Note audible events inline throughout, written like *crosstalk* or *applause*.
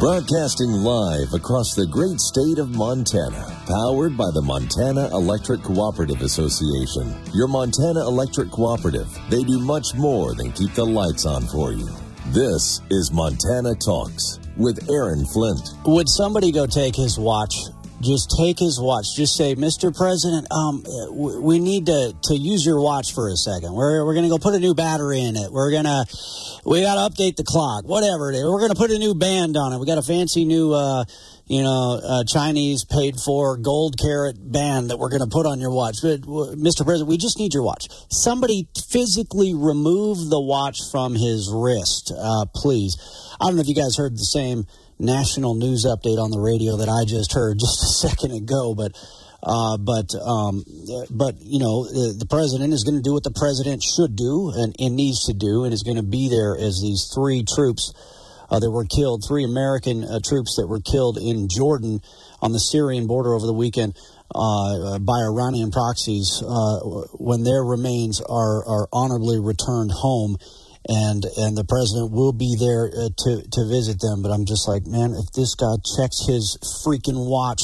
Broadcasting live across the great state of Montana, powered by the Montana Electric Cooperative Association. Your Montana Electric Cooperative, they do much more than keep the lights on for you. This is Montana Talks with Aaron Flint. Would somebody go take his watch? Just take his watch. Just say, Mr. President, um, we need to, to use your watch for a second. We're, we're going to go put a new battery in it. We're going to, we got to update the clock, whatever it is. We're going to put a new band on it. We got a fancy new, uh, you know, uh, Chinese paid for gold carat band that we're going to put on your watch. But, Mr. President, we just need your watch. Somebody physically remove the watch from his wrist, uh, please. I don't know if you guys heard the same national news update on the radio that I just heard *laughs* just a second ago, but. Uh, but um, but you know the, president is going to do what the president should do and, and needs to do, and is going to be there as these three troops uh, that were killed, three American uh, troops that were killed in Jordan on the Syrian border over the weekend uh, by Iranian proxies, uh, when their remains are are honorably returned home and and the president will be there uh, to to visit them. But I'm just like, man, if this guy checks his freaking watch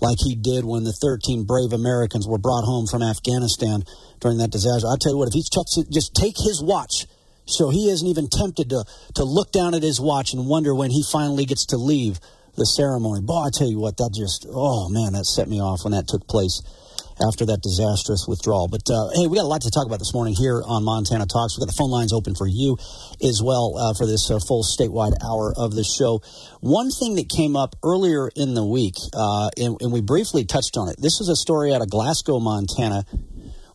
like he did when the 13 brave Americans were brought home from Afghanistan during that disaster, I tell you what, if he checks it, just take his watch. So he isn't even tempted to to look down at his watch and wonder when he finally gets to leave the ceremony. Boy, I tell you what, that just oh man, that set me off when that took place after that disastrous withdrawal. But uh, hey, we got a lot to talk about this morning here on Montana Talks. We've got the phone lines open for you as well uh, for this uh, full statewide hour of the show. One thing that came up earlier in the week, uh, and, and we briefly touched on it, this is a story out of Glasgow, Montana,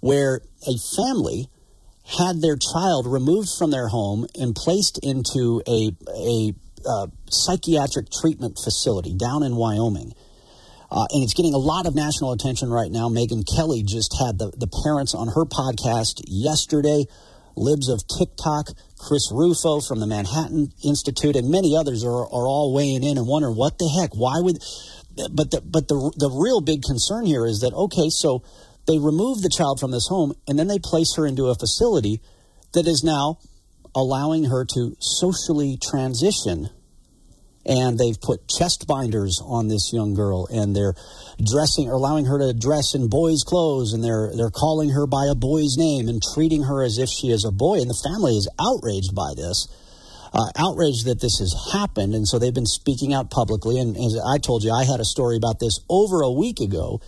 where a family had their child removed from their home and placed into a, a uh, psychiatric treatment facility down in Wyoming. Uh, and it's getting a lot of national attention right now. Megyn Kelly just had the, the parents on her podcast yesterday. Libs of TikTok, Chris Rufo from the Manhattan Institute, and many others are, are all weighing in and wondering what the heck, why would. But the, but the, the real big concern here is that, okay, so they remove the child from this home and then they place her into a facility that is now allowing her to socially transition and they've put chest binders on this young girl and they're dressing allowing her to dress in boys clothes and they're they're calling her by a boy's name and treating her as if she is a boy. And the family is outraged by this uh, outraged that this has happened. And so they've been speaking out publicly. And as i told you i had a story about this over a week ago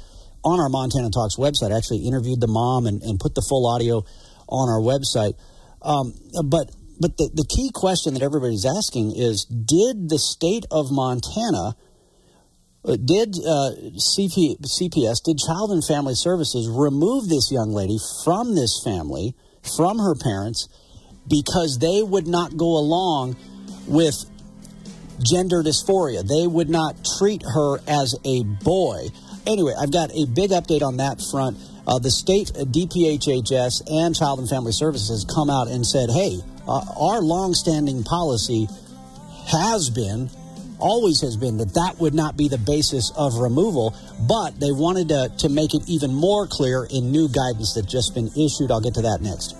on our montana talks website. I actually interviewed the mom and, and put the full audio on our website. Um, but but the, the key question that everybody's asking is did the state of Montana, uh, did uh, CP, CPS, did Child and Family Services remove this young lady from this family, from her parents, because they would not go along with gender dysphoria? They would not treat her as a boy. Anyway, I've got a big update on that front. Uh, the state DPHHS and Child and Family Services come out and said, hey, uh, our longstanding policy has been, always has been, that that would not be the basis of removal, but they wanted to, to make it even more clear in new guidance that just been issued. I'll get to that next.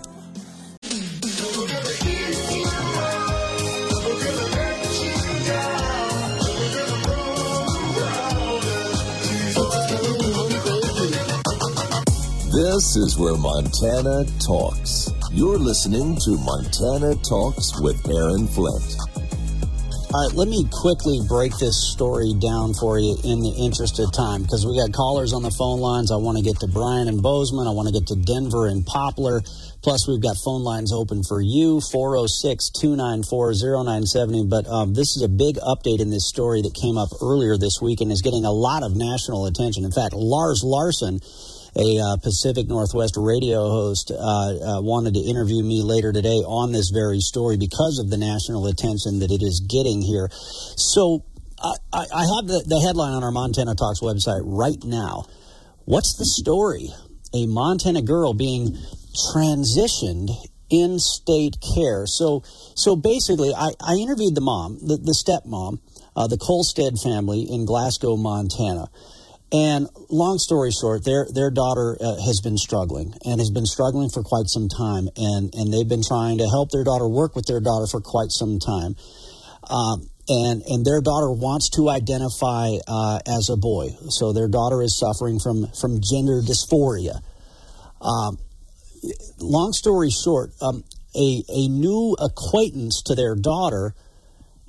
This is where Montana talks. You're listening to Montana Talks with Aaron Flint. All right, let me quickly break this story down for you in the interest of time because we got callers on the phone lines. I want to get to Brian and Bozeman. I want to get to Denver and Poplar. Plus, we've got phone lines open for you 406 294 0970. But um, this is a big update in this story that came up earlier this week and is getting a lot of national attention. In fact, Lars Larson a uh, Pacific Northwest radio host, uh, uh, wanted to interview me later today on this very story because of the national attention that it is getting here. So I, I have the, the headline on our Montana Talks website right now. What's the story? A Montana girl being transitioned in state care. So, so basically, I, I interviewed the mom, the, the stepmom, uh, the Colstead family in Glasgow, Montana. And long story short, their their daughter uh, has been struggling and has been struggling for quite some time, and and they've been trying to help their daughter work with their daughter for quite some time. Um, and and their daughter wants to identify uh, as a boy. So their daughter is suffering from from gender dysphoria. Um, long story short, um, a a new acquaintance to their daughter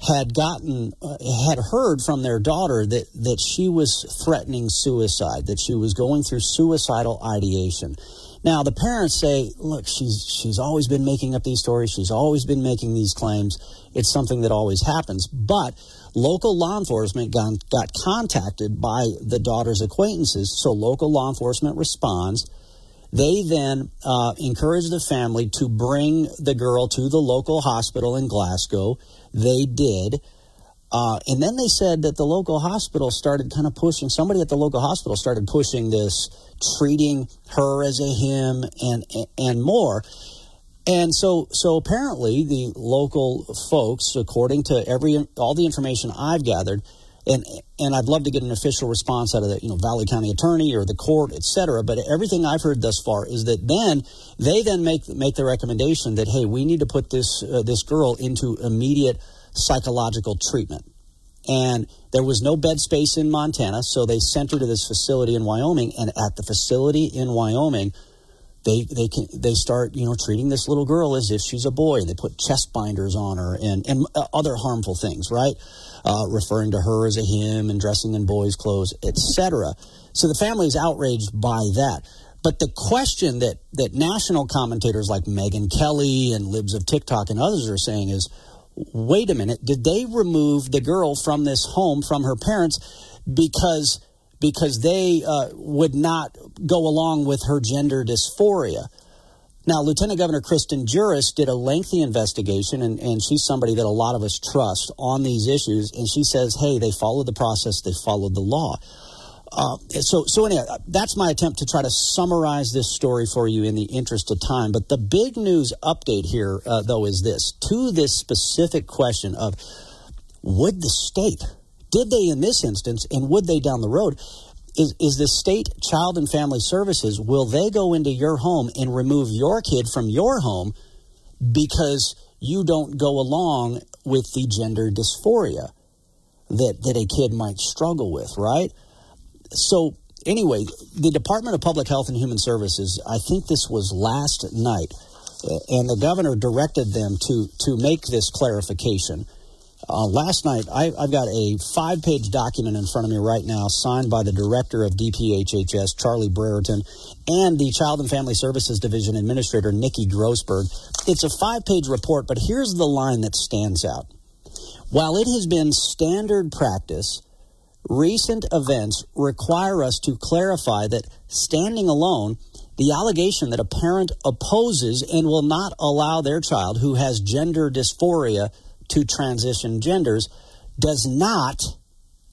had gotten uh, had heard from their daughter that that she was threatening suicide, that she was going through suicidal ideation. Now the parents say, "Look, she's she's always been making up these stories. She's always been making these claims. It's something that always happens." But local law enforcement got, got contacted by the daughter's acquaintances, so local law enforcement responds. They then uh, encourage the family to bring the girl to the local hospital in Glasgow. They did. Uh, and then they said that the local hospital started kind of pushing, somebody at the local hospital started pushing this, treating her as a him and, and more. And so, so apparently the local folks, according to every, all the information I've gathered, and and I'd love to get an official response out of the you know Valley County Attorney or the court, et cetera. But everything I've heard thus far is that then they then make make the recommendation that hey, we need to put this uh, this girl into immediate psychological treatment. And there was no bed space in Montana, so they sent her to this facility in Wyoming. And at the facility in Wyoming, they they can they start you know treating this little girl as if she's a boy. They put chest binders on her and and uh, other harmful things, right? Uh, referring to her as a him and dressing in boys' clothes, etc. So the family is outraged by that. But the question that that national commentators like Megyn Kelly and libs of TikTok and others are saying is, wait a minute, did they remove the girl from this home from her parents because because they uh, would not go along with her gender dysphoria? Now, Lieutenant Governor Kristen Juras did a lengthy investigation, and, and she's somebody that a lot of us trust on these issues. And she says, hey, they followed the process, they followed the law. Uh, so, so anyway, that's my attempt to try to summarize this story for you in the interest of time. But the big news update here, uh, though, is this: to this specific question of would the state, did they in this instance, and would they down the road? Is, is the state child and family services will they go into your home and remove your kid from your home because you don't go along with the gender dysphoria that that a kid might struggle with right so anyway, the Department of Public Health and Human Services, I think this was last night, uh, and the governor directed them to to make this clarification. Uh, last night, I, have got a five page document in front of me right now, signed by the director of DPHHS, Charlie Brereton, and the Child and Family Services Division Administrator, Nikki Grossberg. It's a five page report, but here's the line that stands out. While it has been standard practice recent events require us to clarify that standing alone, the allegation that a parent opposes and will not allow their child who has gender dysphoria to transition genders does not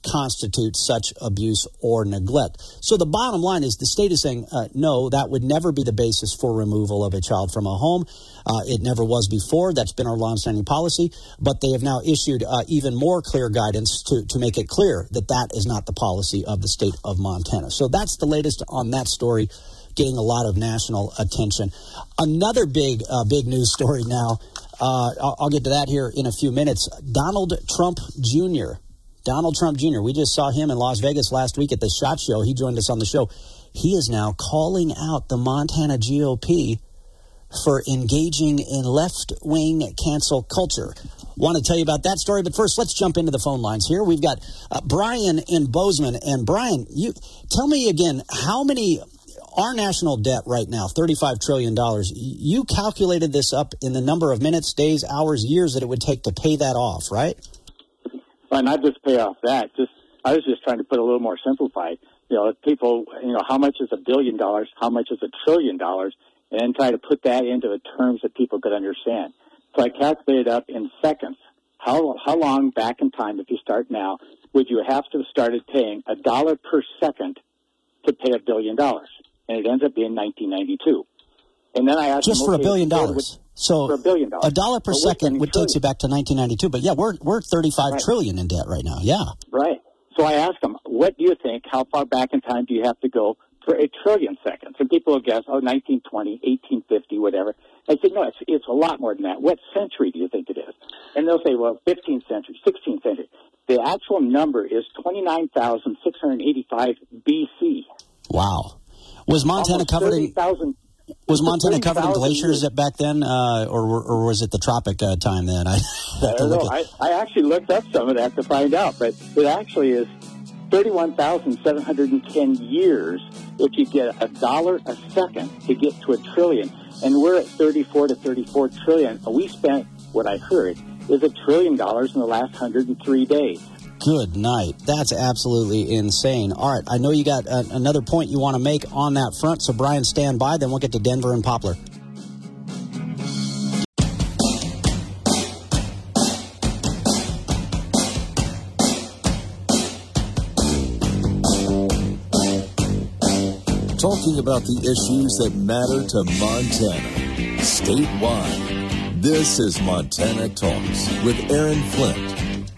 constitute such abuse or neglect. So the bottom line is the state is saying, uh, no, that would never be the basis for removal of a child from a home. Uh, it never was before. That's been our longstanding policy. But they have now issued uh, even more clear guidance to, to make it clear that that is not the policy of the state of Montana. So that's the latest on that story, getting a lot of national attention. Another big, uh, big news story now. Uh, I'll, I'll get to that here in a few minutes. Donald Trump Jr. Donald Trump Jr., we just saw him in Las Vegas last week at the SHOT Show. He joined us on the show. He is now calling out the Montana GOP for engaging in left wing cancel culture. Want to tell you about that story, but first let's jump into the phone lines here. We've got uh, Brian in Bozeman, and Brian, you tell me again how many our national debt right now, thirty-five trillion dollars. You calculated this up in the number of minutes, days, hours, years that it would take to pay that off, right? Well, not just pay off that. Just I was just trying to put a little more simplified. You know, people, you know, how much is a billion dollars? How much is a trillion dollars? and try to put that into the terms that people could understand. So I calculated up in seconds. How, how long back in time, if you start now, would you have to have started paying a dollar per second to pay a billion dollars? And it ends up being 1992. And then I asked just for a billion dollars. So for a billion dollars, a dollar per second would take you back to 1992. But yeah, we're we're thirty-five right. trillion in debt right now. Yeah, right. So I asked them, what do you think? How far back in time do you have to go for a trillion seconds. And people will guess, oh, 1920, 1850, whatever. I said, no, it's, it's a lot more than that. What century do you think it is? And they'll say, well, 15th century, 16th century. The actual number is 29,685 BC. Wow. Was Montana covered in 30,000 was Montana covered in glaciers years. back then, uh, or or was it the tropic uh, time then? *laughs* I, I don't know. I, I actually looked up some of that to find out, but it actually is 31,710 years if you get a dollar a second to get to a trillion. And we're at 34 to 34 trillion. And We spent, what I heard, is a trillion dollars in the last 103 days. Good night. That's absolutely insane. All right, I know you got uh, another point you want to make on that front, so Brian, stand by. Then we'll get to Denver and Poplar. Talking about the issues that matter to Montana statewide. This is Montana Talks with Aaron Flint.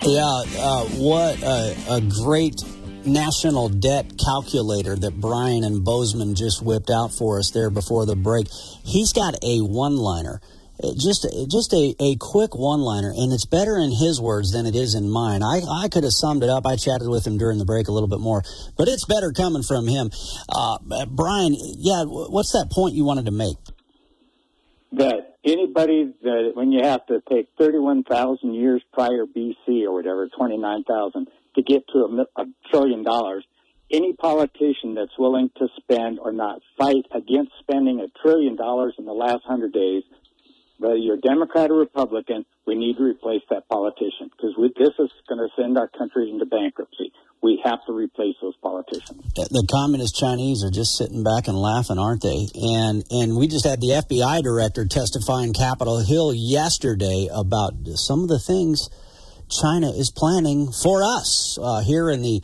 Yeah, uh, what a, a great national debt calculator that Brian and Bozeman just whipped out for us there before the break. He's got a one-liner. Uh, Just, just a, a quick one-liner, and it's better in his words than it is in mine. I, I could have summed it up. I chatted with him during the break a little bit more, but it's better coming from him. Uh, Brian, yeah, what's that point you wanted to make? that anybody that when you have to take 31,000 years prior BC or whatever, 29,000 to get to a, a trillion dollars, any politician that's willing to spend or not fight against spending a trillion dollars in the last hundred days, whether you're Democrat or Republican, we need to replace that politician because this is going to send our country into bankruptcy. We have to replace those politicians. the communist Chinese are just sitting back and laughing, aren't they? And and we just had the FBI director testify in Capitol Hill yesterday about some of the things China is planning for us uh, here in the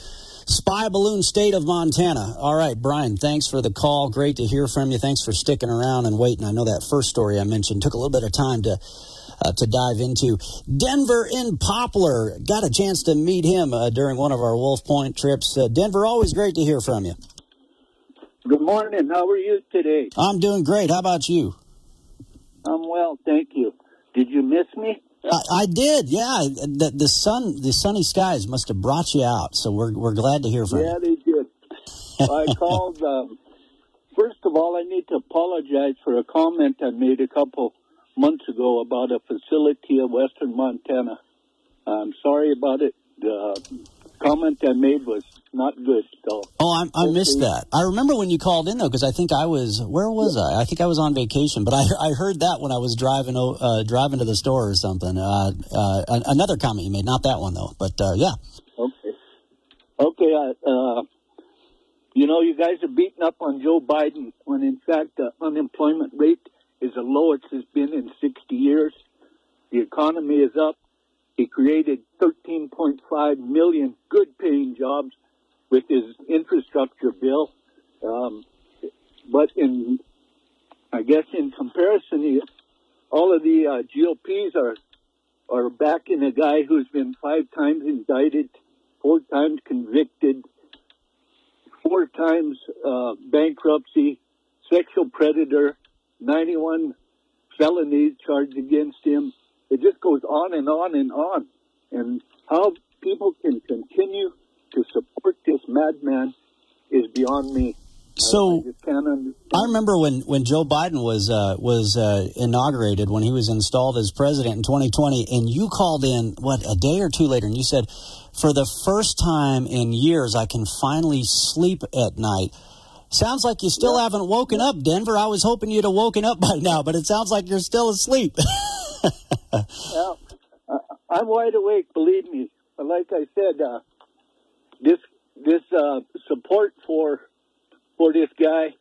spy balloon state of Montana. All right, Brian, thanks for the call. Great to hear from you. Thanks for sticking around and waiting. I know that first story I mentioned took a little bit of time to uh, to dive into. Denver in Poplar. Got a chance to meet him uh, during one of our Wolf Point trips. Uh, Denver, always great to hear from you. Good morning. How are you today? I'm doing great. How about you? I'm well, thank you. Did you miss me? I, I did, yeah. The, the sun, the sunny skies must have brought you out. So we're we're glad to hear from Yeah, you. Yeah, they did. I *laughs* called. Um, first of all, I need to apologize for a comment I made a couple months ago about a facility in western Montana. I'm sorry about it. The comment I made was not good. So Oh, I, I missed that. I remember when you called in though, because I think I was where was I? I think I was on vacation, but I *laughs* I heard that when I was driving uh, driving to the store or something. Uh, uh, another comment you made, not that one though, but uh, yeah. Okay. Okay. Uh, uh, you know, you guys are beating up on Joe Biden when, in fact, the unemployment rate is the lowest it's been in 60 years. The economy is up. He created 13.5 million good-paying jobs with his infrastructure bill. Um, but in, I guess, in comparison, he, all of the uh, GOPs are are backing a guy who's been five times indicted, four times convicted, four times uh, bankruptcy, sexual predator, 91 felonies charged against him. It just goes on and on and on. And how people can continue to support this madman is beyond me. So- I just can't understand. I remember when, when Joe Biden was uh, was uh, inaugurated, when he was installed as president in 2020, and you called in what a day or two later, and you said, "For the first time in years, I can finally sleep at night." Sounds like you still haven't woken up, Denver. I was hoping you'd have woken up by now, but it sounds like you're still asleep. *laughs* Yeah, I'm wide awake. Believe me. But like I said, uh, this this uh, support for for this guy,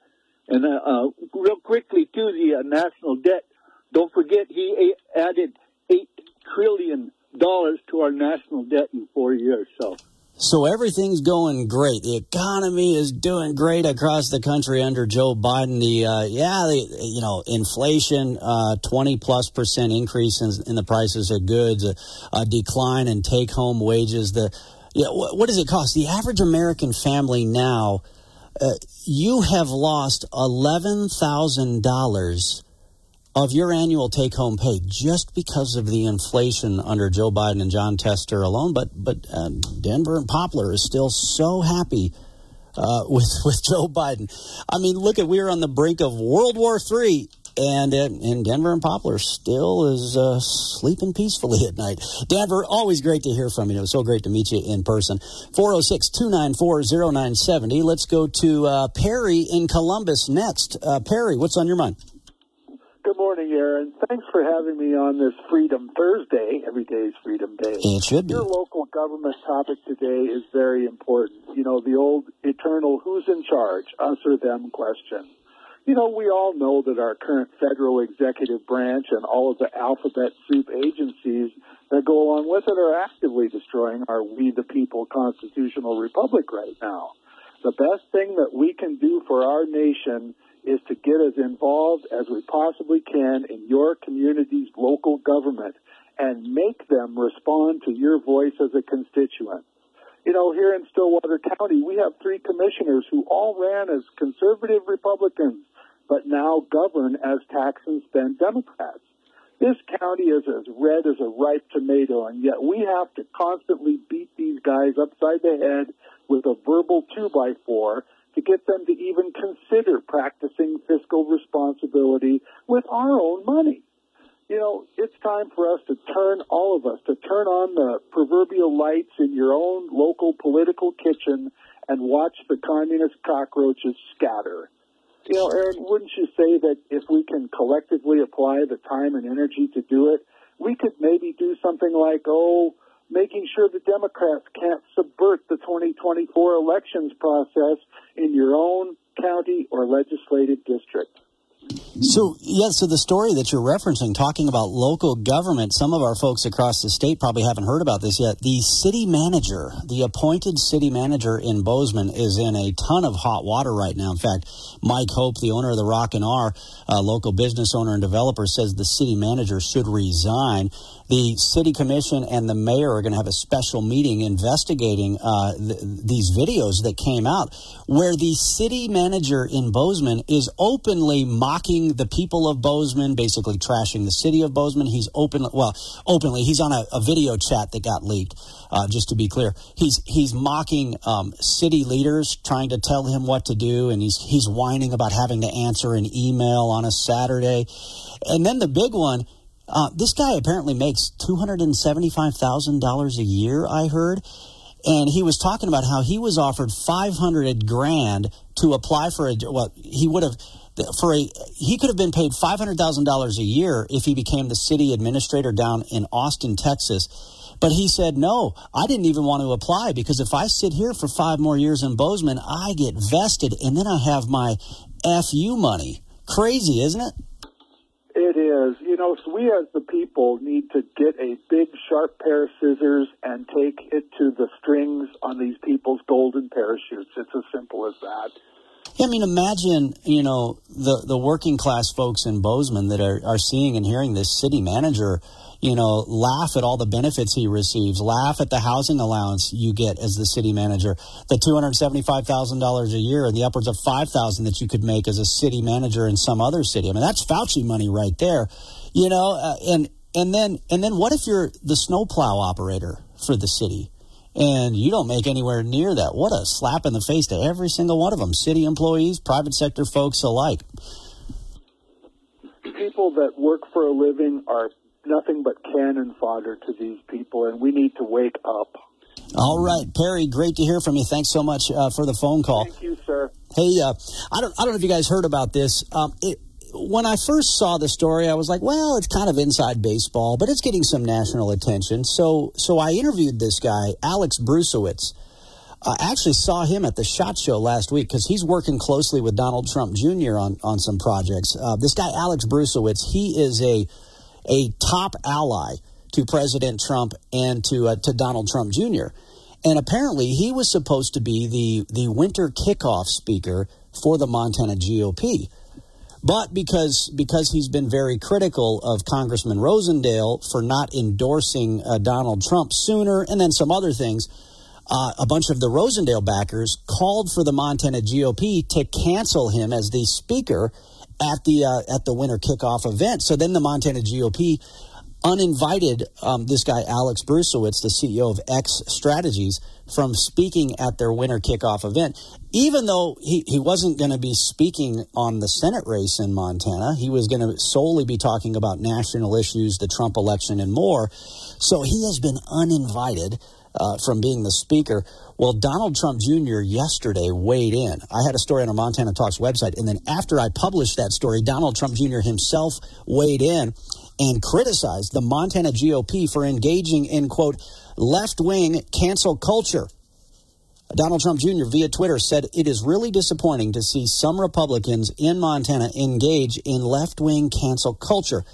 and uh, uh, real quickly to the uh, national debt. Don't forget, he added eight trillion dollars to our national debt in four years. So So everything's going great. The economy is doing great across the country under Joe Biden. The uh, yeah, the, you know, inflation, uh, twenty plus percent increase in, in the prices of goods, a, a decline in take home wages. The yeah, what, what does it cost? The average American family now. uh, you have lost $11,000 of your annual take home pay just because of the inflation under Joe Biden and Jon Tester alone. But, but uh, Denver and Poplar is still so happy. Uh, *laughs* with with Joe Biden, I mean, look at we're on the brink of World War III, and in Denver and Poplar still is uh, sleeping peacefully *laughs* at night. Denver, always great to hear from you. It was so great to meet you in person. 406 294 0970. Let's go to uh, Perry in Columbus next. Uh, Perry, what's on your mind? Good morning, Aaron. Thanks for having me on this Freedom Thursday. Every day is Freedom Day. It should be. Your local government topic today is very important. You know, the old eternal who's in charge, us or them question. You know, we all know that our current federal executive branch and all of the alphabet soup agencies that go along with it are actively destroying our we the people constitutional republic right now. The best thing that we can do for our nation is to get as involved as we possibly can in your community's local government and make them respond to your voice as a constituent. You know, here in Stillwater County, we have three commissioners who all ran as conservative Republicans but now govern as tax and spend Democrats. This county is as red as a ripe tomato, and yet we have to constantly beat these guys upside the head with a verbal two by four to get them to even consider practicing fiscal responsibility with our own money. You know, it's time for us to turn, all of us, to turn on the proverbial lights in your own local political kitchen and watch the communist cockroaches scatter. You know, Aaron, wouldn't you say that if we can collectively apply the time and energy to do it, we could maybe do something like, oh, making sure the Democrats can't subvert the 2024 elections process in your own county or legislative district. So, yeah, so the story that you're referencing, talking about local government, some of our folks across the state probably haven't heard about this yet. The city manager, the appointed city manager in Bozeman, is in a ton of hot water right now. In fact, Mike Hope, the owner of the Rocking R, local business owner and developer, says the city manager should resign the city commission and the mayor are going to have a special meeting investigating uh, th- these videos that came out where the city manager in Bozeman is openly mocking the people of Bozeman, basically trashing the city of Bozeman. He's open, well, openly. He's on a, a video chat that got leaked. Uh, just to be clear, he's he's mocking um, city leaders, trying to tell him what to do, and he's he's whining about having to answer an email on a Saturday. And then the big one uh, this guy apparently makes $275,000 a year, I heard. And he was talking about how he was offered 500 grand to apply for a, well, he would have, for a, he could have been paid $500,000 a year if he became the city administrator down in Austin, Texas. But he said, no, I didn't even want to apply because if I sit here for five more years in Bozeman, I get vested and then I have my FU money. Crazy, isn't it? It is. You know, so we as the people need to get a big sharp pair of scissors and take it to the strings on these people's golden parachutes. It's as simple as that. Yeah, I mean, imagine you know the the working class folks in Bozeman that are, are seeing and hearing this city manager you know, laugh at all the benefits he receives, laugh at the housing allowance you get as the city manager, the $275,000 a year and the upwards of 5000 that you could make as a city manager in some other city. I mean, that's Fauci money right there, you know, uh, and, and then, and then what if you're the snowplow operator for the city? And you don't make anywhere near that. What a slap in the face to every single one of them, city employees, private sector folks alike. People that work for a living are nothing but cannon fodder to these people, and we need to wake up. All right, Perry, great to hear from you. Thanks so much uh, for the phone call. Thank you, sir. Hey, uh, I don't, I don't know if you guys heard about this. Um, it, when I first saw the story, I was like, well, it's kind of inside baseball, but it's getting some national attention. So, so I interviewed this guy, Alex Bruesewitz. I actually saw him at the SHOT Show last week because he's working closely with Donald Trump Jr. on, on some projects. Uh, this guy, Alex Bruesewitz, he is a a top ally to President Trump and to uh, to Donald Trump Jr. And apparently, he was supposed to be the the winter kickoff speaker for the Montana GOP. But because because he's been very critical of Congressman Rosendale for not endorsing uh, Donald Trump sooner, and then some other things, uh, a bunch of the Rosendale backers called for the Montana GOP to cancel him as the speaker at the uh, at the winter kickoff event. So then the Montana GOP uninvited um, this guy Alex Bruesewitz, the CEO of X Strategies, from speaking at their winter kickoff event. Even though he, he wasn't going to be speaking on the Senate race in Montana, he was going to solely be talking about national issues, the Trump election, and more. So he has been uninvited uh, from being the speaker. Well, Donald Trump Jr. yesterday weighed in. I had a story on our Montana Talks website, and then after I published that story, Donald Trump Jr. himself weighed in and criticized the Montana GOP for engaging in, quote, left wing cancel culture. Donald Trump Jr. via Twitter said it is really disappointing to see some Republicans in Montana engage in left wing cancel culture.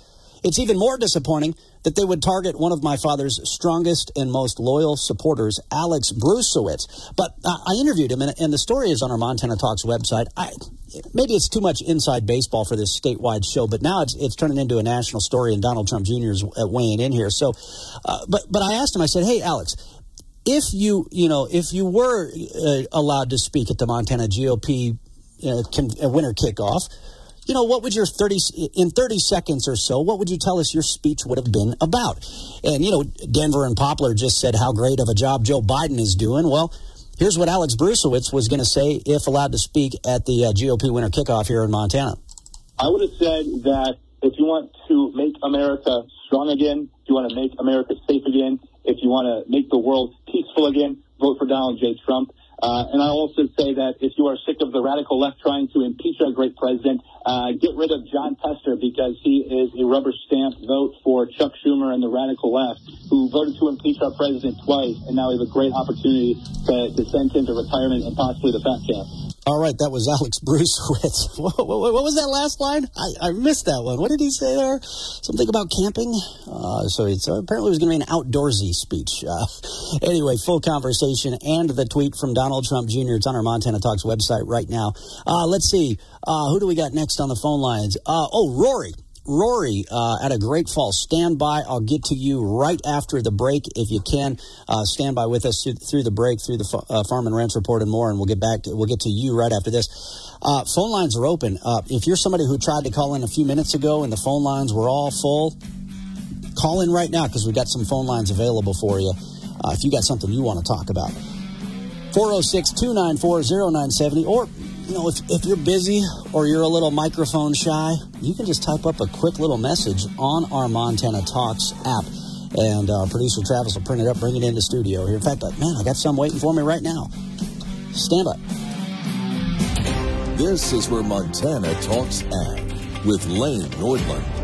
It's even more disappointing that they would target one of my father's strongest and most loyal supporters, Alex Bruesewitz. But uh, I interviewed him, and, and, the story is on our Montana Talks website. I, maybe it's too much inside baseball for this statewide show, but now it's, it's turning into a national story, and Donald Trump Jr. is uh, weighing in here. So, uh, but but I asked him. I said, "Hey, Alex." If you, you know, if you were uh, allowed to speak at the Montana GOP uh, uh, winter kickoff, you know, what would your 30, in 30 seconds or so, what would you tell us your speech would have been about? And, you know, Denver and Poplar just said how great of a job Joe Biden is doing. Well, here's what Alex Bruesewitz was going to say if allowed to speak at the uh, GOP winter kickoff here in Montana. I would have said that if you want to make America strong again, if you want to make America safe again, if you want to make the world peaceful again, vote for Donald J. Trump. Uh, and I also say that if you are sick of the radical left trying to impeach our great president, uh, get rid of Jon Tester because he is a rubber stamp vote for Chuck Schumer and the radical left, who voted to impeach our president twice, and now we have a great opportunity to, to send him to retirement and possibly the fat camp. All right, that was Alex Bruesewitz. *laughs* What, what, what, was that last line? I, I, missed that one. What did he say there? Something about camping? Uh, so it's, uh, apparently it was going to be an outdoorsy speech. Uh, *laughs* anyway, full conversation and the tweet from Donald Trump Jr. It's on our Montana Talks website right now. Uh, let's see. Uh, who do we got next on the phone lines? Uh, oh, Rory. Rory uh, at a Great Falls. Stand by. I'll get to you right after the break if you can. Uh, stand by with us through, through the break, through the uh, Farm and Ranch Report and more, and we'll get back. To, we'll get to you right after this. Uh, phone lines are open. Uh, if you're somebody who tried to call in a few minutes ago and the phone lines were all full, call in right now because we've got some phone lines available for you. Uh, if you got something you want to talk about. 406 294 0970 or you know, if, if you're busy or you're a little microphone shy, you can just type up a quick little message on our Montana Talks app. And uh, producer Travis will print it up, bring it into studio here. In fact, uh, man, I got some waiting for me right now. Stand up. This is where Montana Talks app with Lane Nordlund.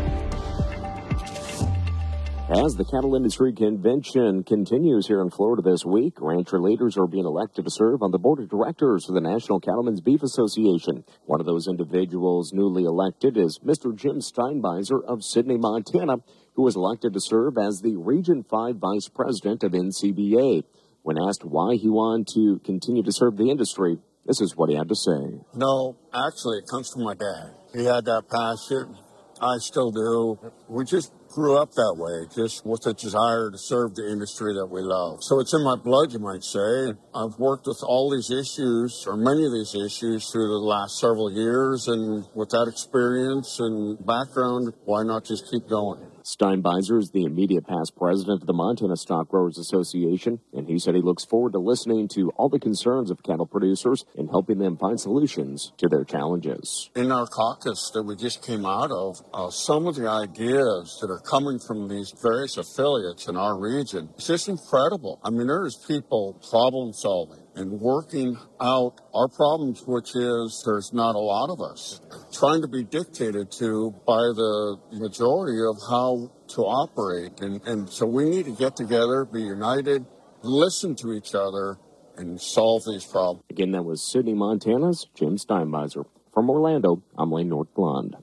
As the Cattle Industry Convention continues here in Florida this week, rancher leaders are being elected to serve on the board of directors for the National Cattlemen's Beef Association. One of those individuals newly elected is Mr. Jim Steinbeisser of Sidney, Montana, who was elected to serve as the Region 5 Vice President of NCBA. When asked why he wanted to continue to serve the industry, this is what he had to say. No, actually, it comes from my dad. He had that passion. I still do. We just grew up that way, just with a desire to serve the industry that we love. So it's in my blood, you might say. I've worked with all these issues, or many of these issues, through the last several years, and with that experience and background, why not just keep going? Steinbeisser is the immediate past president of the Montana Stock Growers Association, and he said he looks forward to listening to all the concerns of cattle producers and helping them find solutions to their challenges. In our caucus that we just came out of, uh, some of the ideas that are coming from these various affiliates in our region, it's just incredible. I mean, there's people problem solving and working out our problems, which is there's not a lot of us, trying to be dictated to by the majority of how to operate. And, and so we need to get together, be united, listen to each other, and solve these problems. Again, that was Sidney, Montana's Jim Steinbeisser. From Orlando, I'm Lane Nordlund.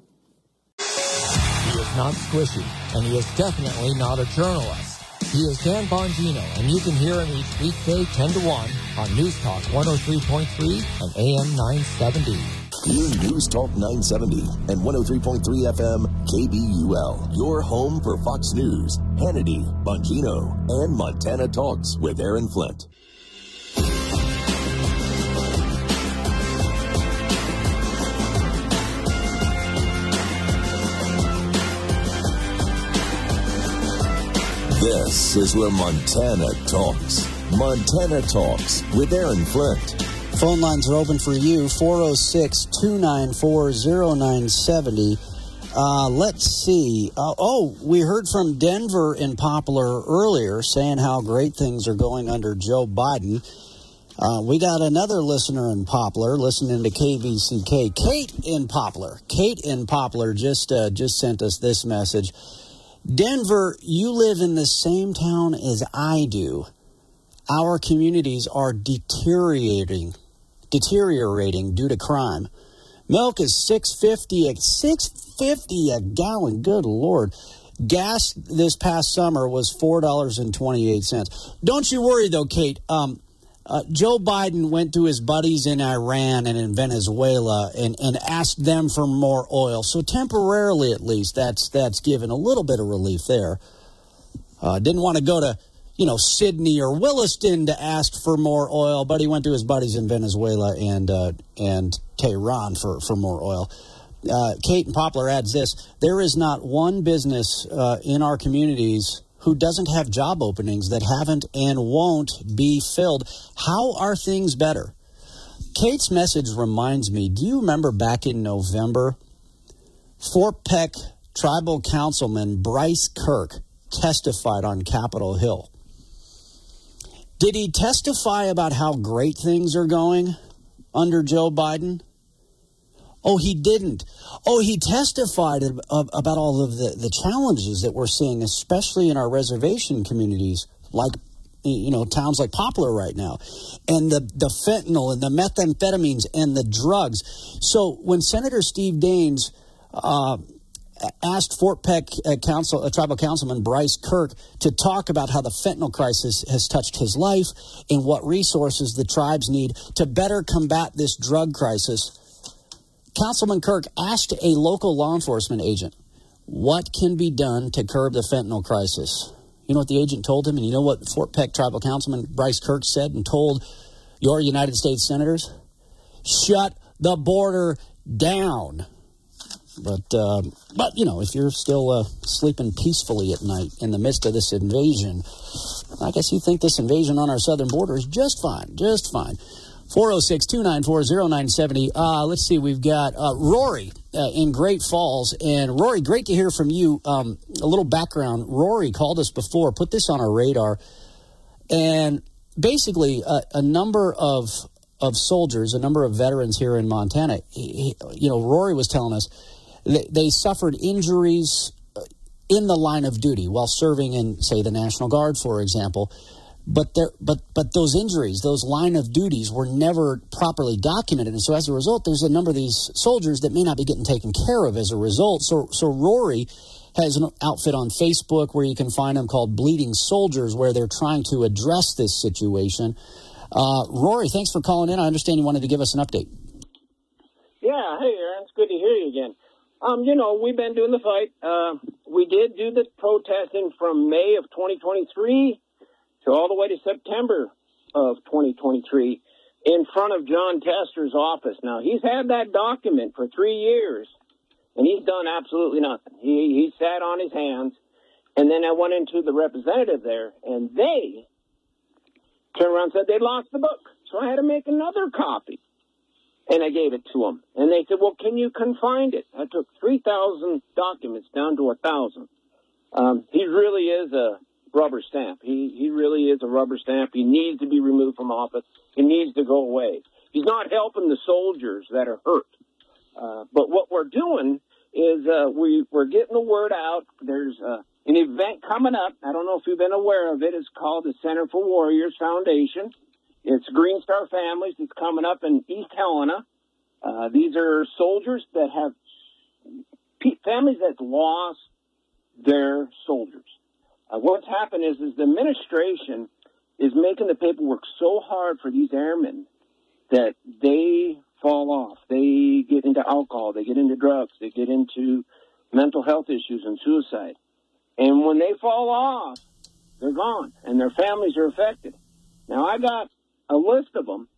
He is not squishy, and he is definitely not a journalist. He is Dan Bongino, and you can hear him each weekday 10 to 1 on News Talk 103.3 and AM 970. Hear News Talk 970 and 103.3 FM KBUL, your home for Fox News, Hannity, Bongino, and Montana Talks with Aaron Flint. This is where Montana talks. Montana Talks with Aaron Flint. Phone lines are open for you 406 294 0970. Uh, let's see. Uh, oh, we heard from Denver in Poplar earlier saying how great things are going under Joe Biden. Uh, we got another listener in Poplar listening to KVCK. Kate in Poplar. Kate in Poplar just uh, just sent us this message. Denver, you live in the same town as I do. Our communities are deteriorating, deteriorating due to crime. Milk is six fifty a gallon. Good lord. Gas this past summer was four dollars and twenty eight cents. Don't you worry though, Kate. Um, uh, Joe Biden went to his buddies in Iran and in Venezuela and, and asked them for more oil. So temporarily, at least, that's that's given a little bit of relief there. Uh, didn't want to go to you know Sidney or Williston to ask for more oil, but he went to his buddies in Venezuela and uh, and Tehran for for more oil. Uh, Kate and Poplar adds this: there is not one business uh, in our communities who doesn't have job openings that haven't and won't be filled. How are things better? Kate's message reminds me do you remember back in November? Fort Peck tribal councilman Bryce Kirk testified on Capitol Hill. Did he testify about how great things are going under Joe Biden? Oh, he didn't. Oh, he testified about all of the, the challenges that we're seeing, especially in our reservation communities, like you know towns like Poplar right now, and the the fentanyl and the methamphetamines and the drugs. So when Senator Steve Daines uh, asked Fort Peck uh, Council, uh, tribal councilman Bryce Kirk to talk about how the fentanyl crisis has touched his life and what resources the tribes need to better combat this drug crisis. Councilman Kirk asked a local law enforcement agent, What can be done to curb the fentanyl crisis? You know what the agent told him? And you know what Fort Peck Tribal Councilman Bryce Kirk said and told your United States senators? Shut the border down. But, uh, but you know, if you're still uh, sleeping peacefully at night in the midst of this invasion, I guess you think this invasion on our southern border is just fine, just fine. 406 294 0970. Uh, let's see, we've got uh, Rory uh, in Great Falls. And Rory, great to hear from you. Um, a little background Rory called us before, put this on our radar. And basically, uh, a number of of soldiers, a number of veterans here in Montana, he, you know, Rory was telling us they, they suffered injuries uh, in the line of duty while serving in, say, the National Guard, for example but there, but but those injuries, those line of duties, were never properly documented, and so as a result, there's a number of these soldiers that may not be getting taken care of as a result. So so Rory has an outfit on Facebook where you can find them called Bleeding Soldiers, where they're trying to address this situation. Uh, Rory, thanks for calling in. I understand you wanted to give us an update. Yeah, hey Aaron, it's good to hear you again. Um, you know, we've been doing the fight. Uh, we did do the protesting from May of 2023 to all the way to September of 2023 in front of Jon Tester's office. Now, he's had that document for three years, and he's done absolutely nothing. He, he sat on his hands, and then I went into the representative there, and they turned around and said they lost the book. So I had to make another copy. And I gave it to them. And they said, well, can you confine it? I took 3,000 documents down to a 1,000. Um, he really is a rubber stamp. He he really is a rubber stamp. He needs to be removed from office. He needs to go away. He's not helping the soldiers that are hurt. Uh, but what we're doing is uh, we we're getting the word out. There's uh, an event coming up. I don't know if you've been aware of it. It's called the Center for Warriors Foundation. It's Green Star Families. It's coming up in East Helena. Uh, these are soldiers that have families that lost their soldiers. Uh, what's happened is, is the administration is making the paperwork so hard for these airmen that they fall off. They get into alcohol, they get into drugs, they get into mental health issues and suicide. And when they fall off, they're gone and their families are affected. Now I got a list of them.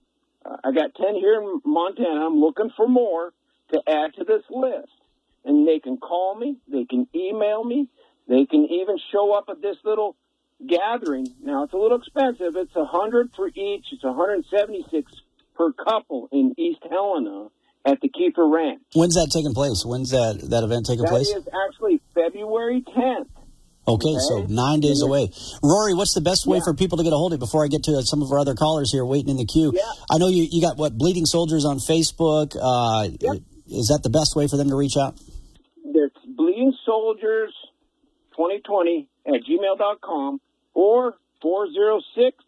Uh, I got 10 here in Montana. I'm looking for more to add to this list. And they can call me, they can email me, they can even show up at this little gathering. Now it's a little expensive. It's a hundred for each. It's 176 per couple in East Helena at the Kiefer Ranch. When's that taking place? When's that that event taking That place? is actually February 10th. Okay, so nine days away. Rory, what's the best way Yeah. for people to get a hold of you before I get to some of our other callers here waiting in the queue? Yeah. I know you, you got what Bleeding Soldiers on Facebook. Uh, Yep. Is that the best way for them to reach out? That's Bleeding Soldiers 2020 at gmail.com or 406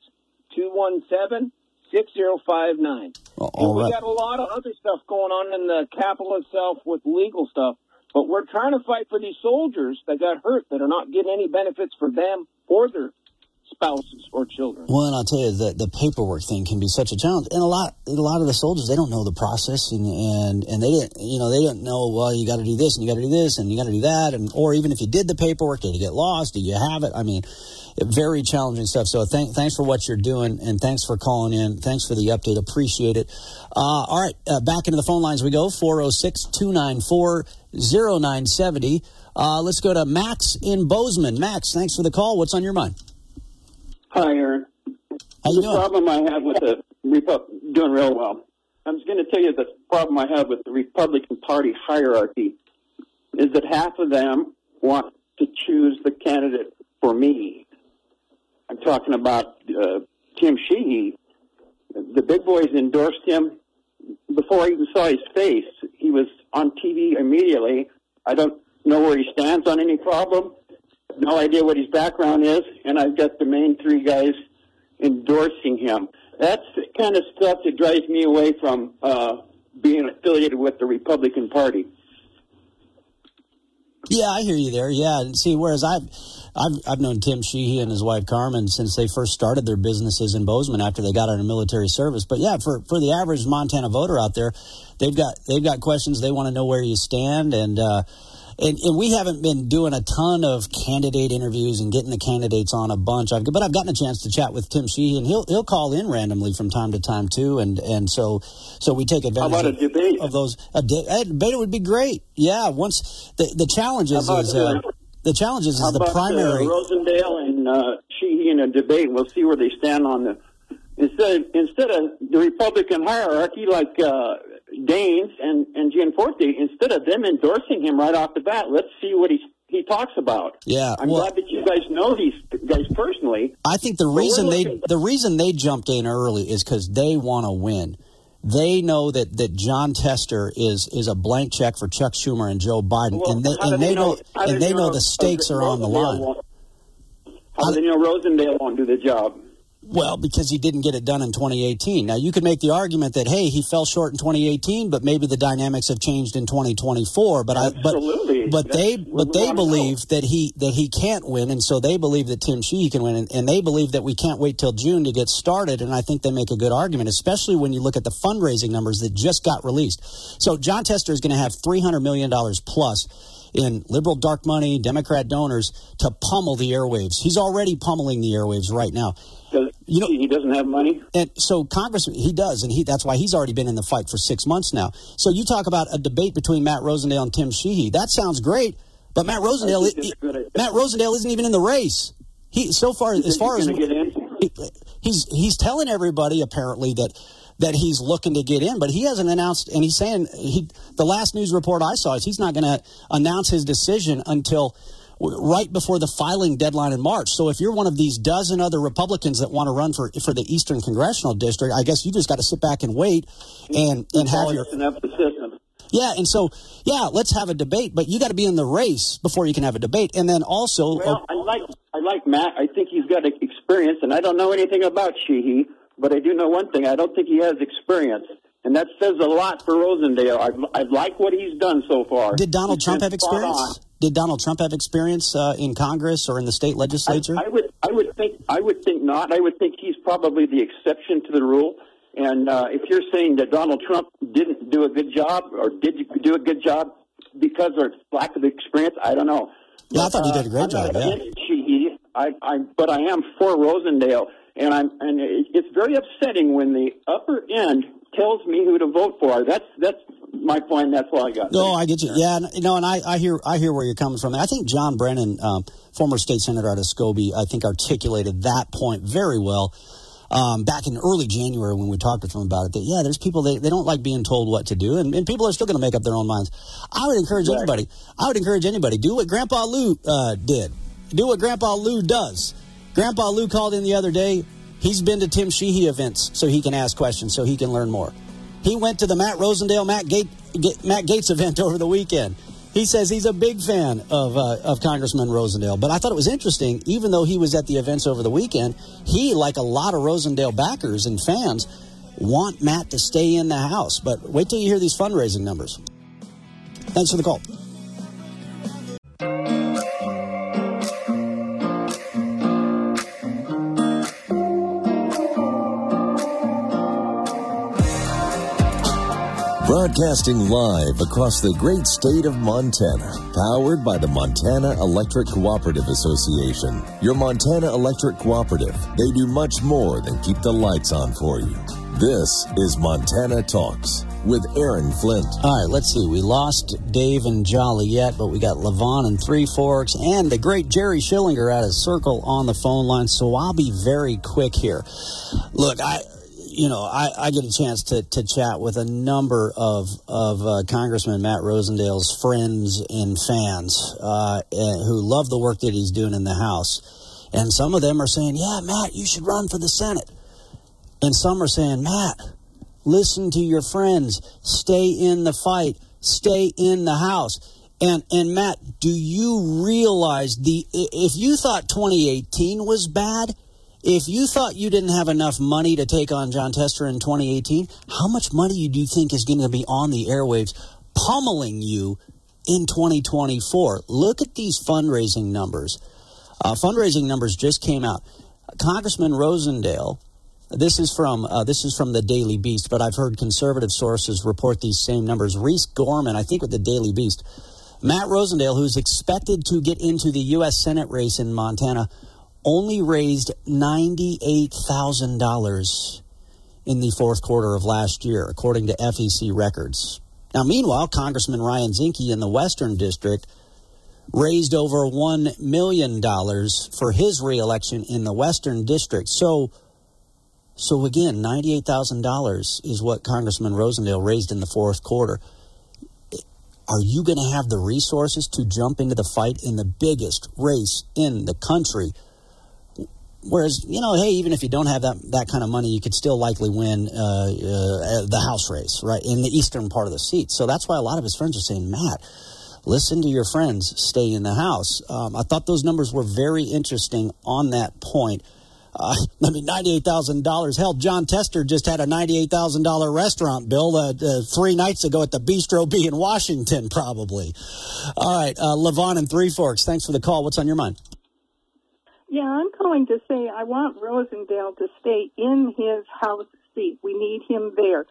217 6059. Oh, uh, And we right. got a lot of other stuff going on in the capital itself with legal stuff. But we're trying to fight for these soldiers that got hurt that are not getting any benefits for them or their spouses or children. Well, and I'll tell you that the paperwork thing can be such a challenge, and a lot a lot of the soldiers they don't know the process, and and and they didn't you know they didn't know well you got to do this and you got to do this and you got to do that, and or even if you did the paperwork, did it get lost? Do you have it? I mean, very challenging stuff. So thank, thanks for what you're doing, and thanks for calling in. Thanks for the update. Appreciate it. Uh, all right, uh, back into the phone lines we go. 406-294-0970. Uh, let's go to Max in Bozeman. Max, thanks for the call. What's on your mind? Hi, Aaron. How the doing? problem I have with the Repu- doing real well. I'm just going to tell you the problem I have with the Republican Party hierarchy is that half of them want to choose the candidate for me. I'm talking about uh, Tim Sheehy. The big boys endorsed him before I even saw his face. He was on TV immediately. I don't know where he stands on any problem. No idea what his background is, and I've got the main three guys endorsing him. That's the kind of stuff that drives me away from uh, being affiliated with the Republican Party. Yeah, I hear you there. Yeah, and see, whereas I've, I've, I've known Tim Sheehy and his wife Carmen since they first started their businesses in Bozeman after they got out of military service. But yeah, for for the average Montana voter out there, they've got they've got questions. They want to know where you stand, and uh, and, and we haven't been doing a ton of candidate interviews and getting the candidates on a bunch. I've, but I've gotten a chance to chat with Tim Sheehy, and he'll he'll call in randomly from time to time too, and and so so we take advantage of, debate? of those. A, de- a debate would be great. Yeah, once the the challenge is, is uh, uh, the challenge is, is the primary. uh, Rosendale and uh, Sheehy in a debate? We'll see where they stand on the instead instead of the Republican hierarchy like uh, Daines and and Gianforte. Instead of them endorsing him right off the bat, let's see what he he talks about. Yeah, I'm well- glad that you guys know these guys personally. I think the reason they the reason they jumped in early is because they want to win. They know that, that Jon Tester is is a blank check for Chuck Schumer and Joe Biden, Well, and they and they know, how do and they know the uh, stakes are on the line. How do they know Rosendale won't do the job? Well, because he didn't get it done in 2018. Now you could make the argument that hey, he fell short in 2018, but maybe the dynamics have changed in 2024. But I but but they That's but they believe that he that he can't win, and so they believe that Tim Sheehy can win, and, and they believe that we can't wait till June to get started. And I think they make a good argument, especially when you look at the fundraising numbers that just got released. So Jon Tester is going to have 300 million dollars plus in liberal dark money, Democrat donors to pummel the airwaves. He's already pummeling the airwaves right now. Does, You know- he doesn't have money. And so Congress, he does, and he that's why he's already been in the fight for six months now. So you talk about a debate between Matt Rosendale and Tim Sheehy. That sounds great, but Matt Rosendale, I think it's a good idea. Matt Rosendale isn't even in the race. He so far as far as He's gonna get in. he- he's he's telling everybody apparently that that he's looking to get in, but he hasn't announced. And he's saying he the last news report I saw is he's not going to announce his decision until right before the filing deadline in March. So if you're one of these dozen other Republicans that want to run for for the Eastern Congressional District, I guess you just got to sit back and wait and and have your It's enough the system. yeah. And so yeah, let's have a debate, but you got to be in the race before you can have a debate, and then also. Well, oh I like I like Matt. I think he's got experience, and I don't know anything about Sheehy, but I do know one thing. I don't think he has experience, and that says a lot for Rosendale. I I like what he's done so far. Did Donald He's Trump have experience? Did Donald Trump have experience uh, in Congress or in the state legislature? I, I would I would think I would think not. I would think he's probably the exception to the rule. And uh, if you're saying that Donald Trump didn't do a good job, or did do a good job because of lack of experience, I don't know. Yeah, I thought he did a great I'm job, not yeah. Sheehy. I, I, but I am for Rosendale, and I'm, and it's very upsetting when the upper end tells me who to vote for. That's that's my point. That's all I got. No, I get you. Yeah, no, and I, I hear I hear where you're coming from. I think John Brenden, um, former state senator out of Scobey, I think articulated that point very well. Um, back in early January when we talked to him about it, that yeah, there's people they, they don't like being told what to do, and, and people are still going to make up their own minds. I would encourage right. anybody. I would encourage anybody do what Grandpa Lou uh, did. Do what Grandpa Lou does. Grandpa Lou called in the other day. He's been to Tim Sheehy events so he can ask questions, so he can learn more. He went to the Matt Rosendale, Matt, Gate, Matt Gaetz event *laughs* over the weekend. He says he's a big fan of, uh, of Congressman Rosendale. But I thought it was interesting, even though he was at the events over the weekend, he, like a lot of Rosendale backers and fans, want Matt to stay in the House. But wait till you hear these fundraising numbers. Thanks for the call. Broadcasting live across the great state of Montana, powered by the Montana Electric Cooperative Association. Your Montana Electric Cooperative, they do much more than keep the lights on for you. This is Montana Talks with Aaron Flint. All right, let's see. We lost Dave and Joliet, but we got Levon and Three Forks and the great Jerry Schillinger at a circle on the phone line. So I'll be very quick here. Look, I you know, I, I, get a chance to, to chat with a number of of uh, Congressman Matt Rosendale's friends and fans uh, who love the work that he's doing in the House, and some of them are saying, "Yeah, Matt, you should run for the Senate," and some are saying, "Matt, listen to your friends, stay in the fight, stay in the House." And and Matt, do you realize the if you thought 2018 was bad? If you thought you didn't have enough money to take on Jon Tester in 2018, how much money do you think is going to be on the airwaves pummeling you in 2024? Look at these fundraising numbers. Uh, fundraising numbers just came out. Congressman Rosendale, this is from uh, this is from the Daily Beast, but I've heard conservative sources report these same numbers. Reese Gorman, I think, with the Daily Beast. Matt Rosendale, who's expected to get into the U.S. Senate race in Montana, only raised $98,000 in the fourth quarter of last year, according to FEC records. Now, meanwhile, Congressman Ryan Zinke in the Western District raised over $1 million for his reelection in the Western District. So, so again, $98,000 is what Congressman Rosendale raised in the fourth quarter. Are you going to have the resources to jump into the fight in the biggest race in the country? Whereas, you know, hey, even if you don't have that that kind of money, you could still likely win uh, uh, the House race, right, in the eastern part of the seat. So that's why a lot of his friends are saying, Matt, listen to your friends, stay in the House. Um, I thought those numbers were very interesting on that point. Uh, *laughs* I mean, ninety-eight thousand dollars. Hell, Jon Tester just had a ninety-eight thousand dollar restaurant bill uh, uh, three nights ago at the Bistro B in Washington, probably. All right, uh, Levon and Three Forks. Thanks for the call. What's on your mind? Yeah, I'm calling to say I want Rosendale to stay in his House seat. We need him there.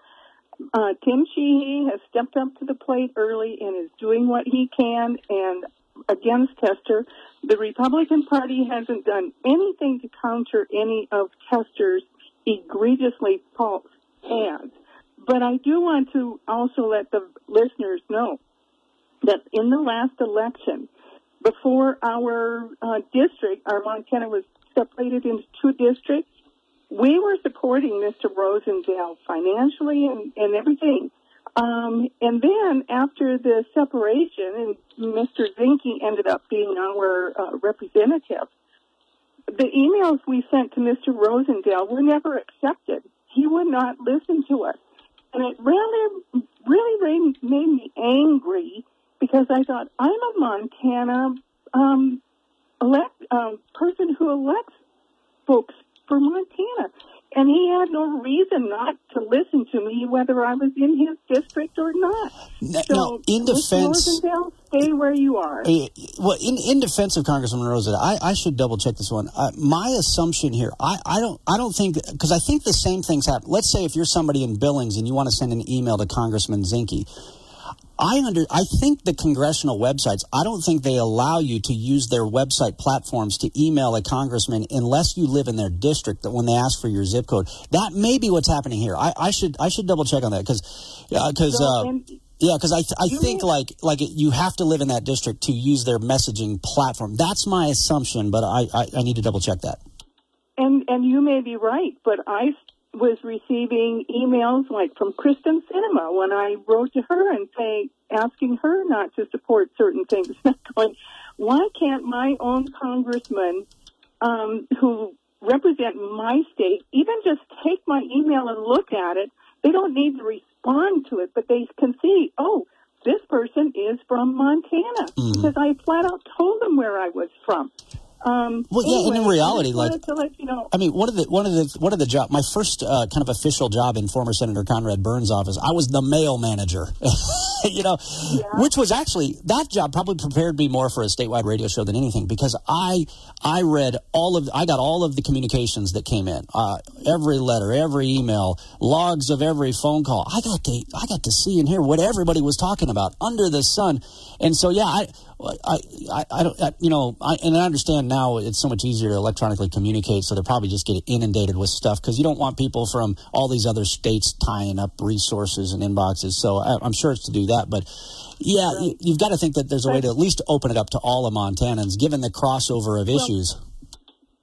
Uh, Tim Sheehy has stepped up to the plate early and is doing what he can. And against Tester, the Republican Party hasn't done anything to counter any of Tester's egregiously false ads. But I do want to also let the listeners know that in the last election, before our uh, district, our Montana was separated into two districts, we were supporting Mr. Rosendale financially and, and everything. Um, and then after the separation, and Mr. Zinke ended up being our uh, representative, the emails we sent to Mr. Rosendale were never accepted. He would not listen to us. And it really, really made me angry because I thought I'm a Montana um, elect um, person who elects folks for Montana, and he had no reason not to listen to me, whether I was in his district or not. No, so, no in defense, Rosendale, stay where you are. Uh, well, in, in defense of Congressman Rosendale, I, I should double check this one. Uh, my assumption here, I, I don't, I don't think because I think the same things happen. Let's say if you're somebody in Billings and you want to send an email to Congressman Zinke I under I think the congressional websites, I don't think they allow you to use their website platforms to email a congressman unless you live in their district that when they ask for your zip code. That may be what's happening here. I, I should I should double check on that because because uh, so, Yeah, because I, I think like like you have to live in that district to use their messaging platform. That's my assumption, but I, I, I need to double check that. And and you may be right, but I was receiving emails like from Kyrsten Sinema when I wrote to her and say asking her not to support certain things. *laughs* going, why can't my own congressman um, who represent my state even just take my email and look at it? They don't need to respond to it, but they can see, oh, this person is from Montana Mhm. because I flat out told them where I was from. Um, Well, yeah, and in anyway, reality, like- let you know. I mean, one of the one of the one of the job, my first uh, kind of official job in former Senator Conrad Burns' office, I was the mail manager. *laughs* you know, which was actually that job probably prepared me more for a statewide radio show than anything because I I read all of I got all of the communications that came in, uh, every letter, every email, logs of every phone call. I got to I got to see and hear what everybody was talking about under the sun, and so yeah, I. I, I, I don't, I, you know, I, and I understand now it's so much easier to electronically communicate, so they're probably just getting inundated with stuff because you don't want people from all these other states tying up resources and inboxes. So I, I'm sure it's to do that, but yeah, you, you've got to think that there's a way to at least open it up to all of Montanans, given the crossover of Well, issues.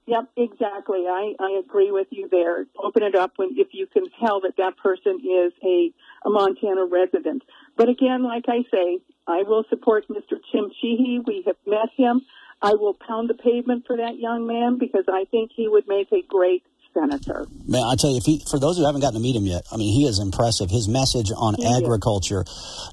Yep, exactly. I, I agree with you there. Open it up when if you can tell that that person is a, a Montana resident. But again, like I say, I will support Mr. Tim Sheehy. We have met him. I will pound the pavement for that young man because I think he would make a great senator. Man, I tell you, if he, for those who haven't gotten to meet him yet, I mean, he is impressive. His message on He is. agriculture,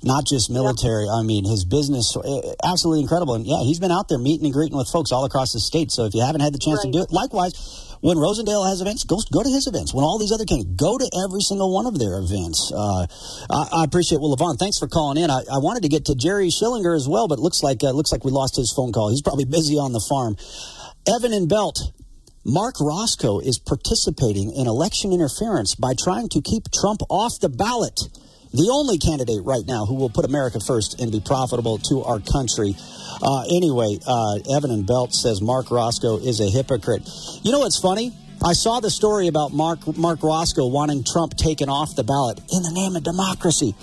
not just military, I mean, his business, eh, absolutely incredible. And yeah, he's been out there meeting and greeting with folks all across the state. So if you haven't had the chance to do it, likewise, when Rosendale has events, go go to his events. When all these other candidates, go to every single one of their events. Uh, I, I appreciate. Well, Levon, thanks for calling in. I, I wanted to get to Jerry Schillinger as well, but looks like uh, looks like we lost his phone call. He's probably busy on the farm. Evan and Belt. Mark Roscoe is participating in election interference by trying to keep Trump off the ballot. The only candidate right now who will put America first and be profitable to our country. Uh, anyway, uh, Evan and Belt says Mark Roscoe is a hypocrite. You know what's funny? I saw the story about Mark Mark Roscoe wanting Trump taken off the ballot in the name of democracy.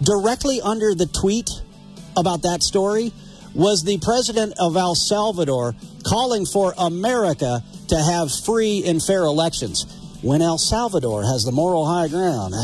Directly under the tweet about that story was the president of El Salvador calling for America to have free and fair elections when El Salvador has the moral high ground.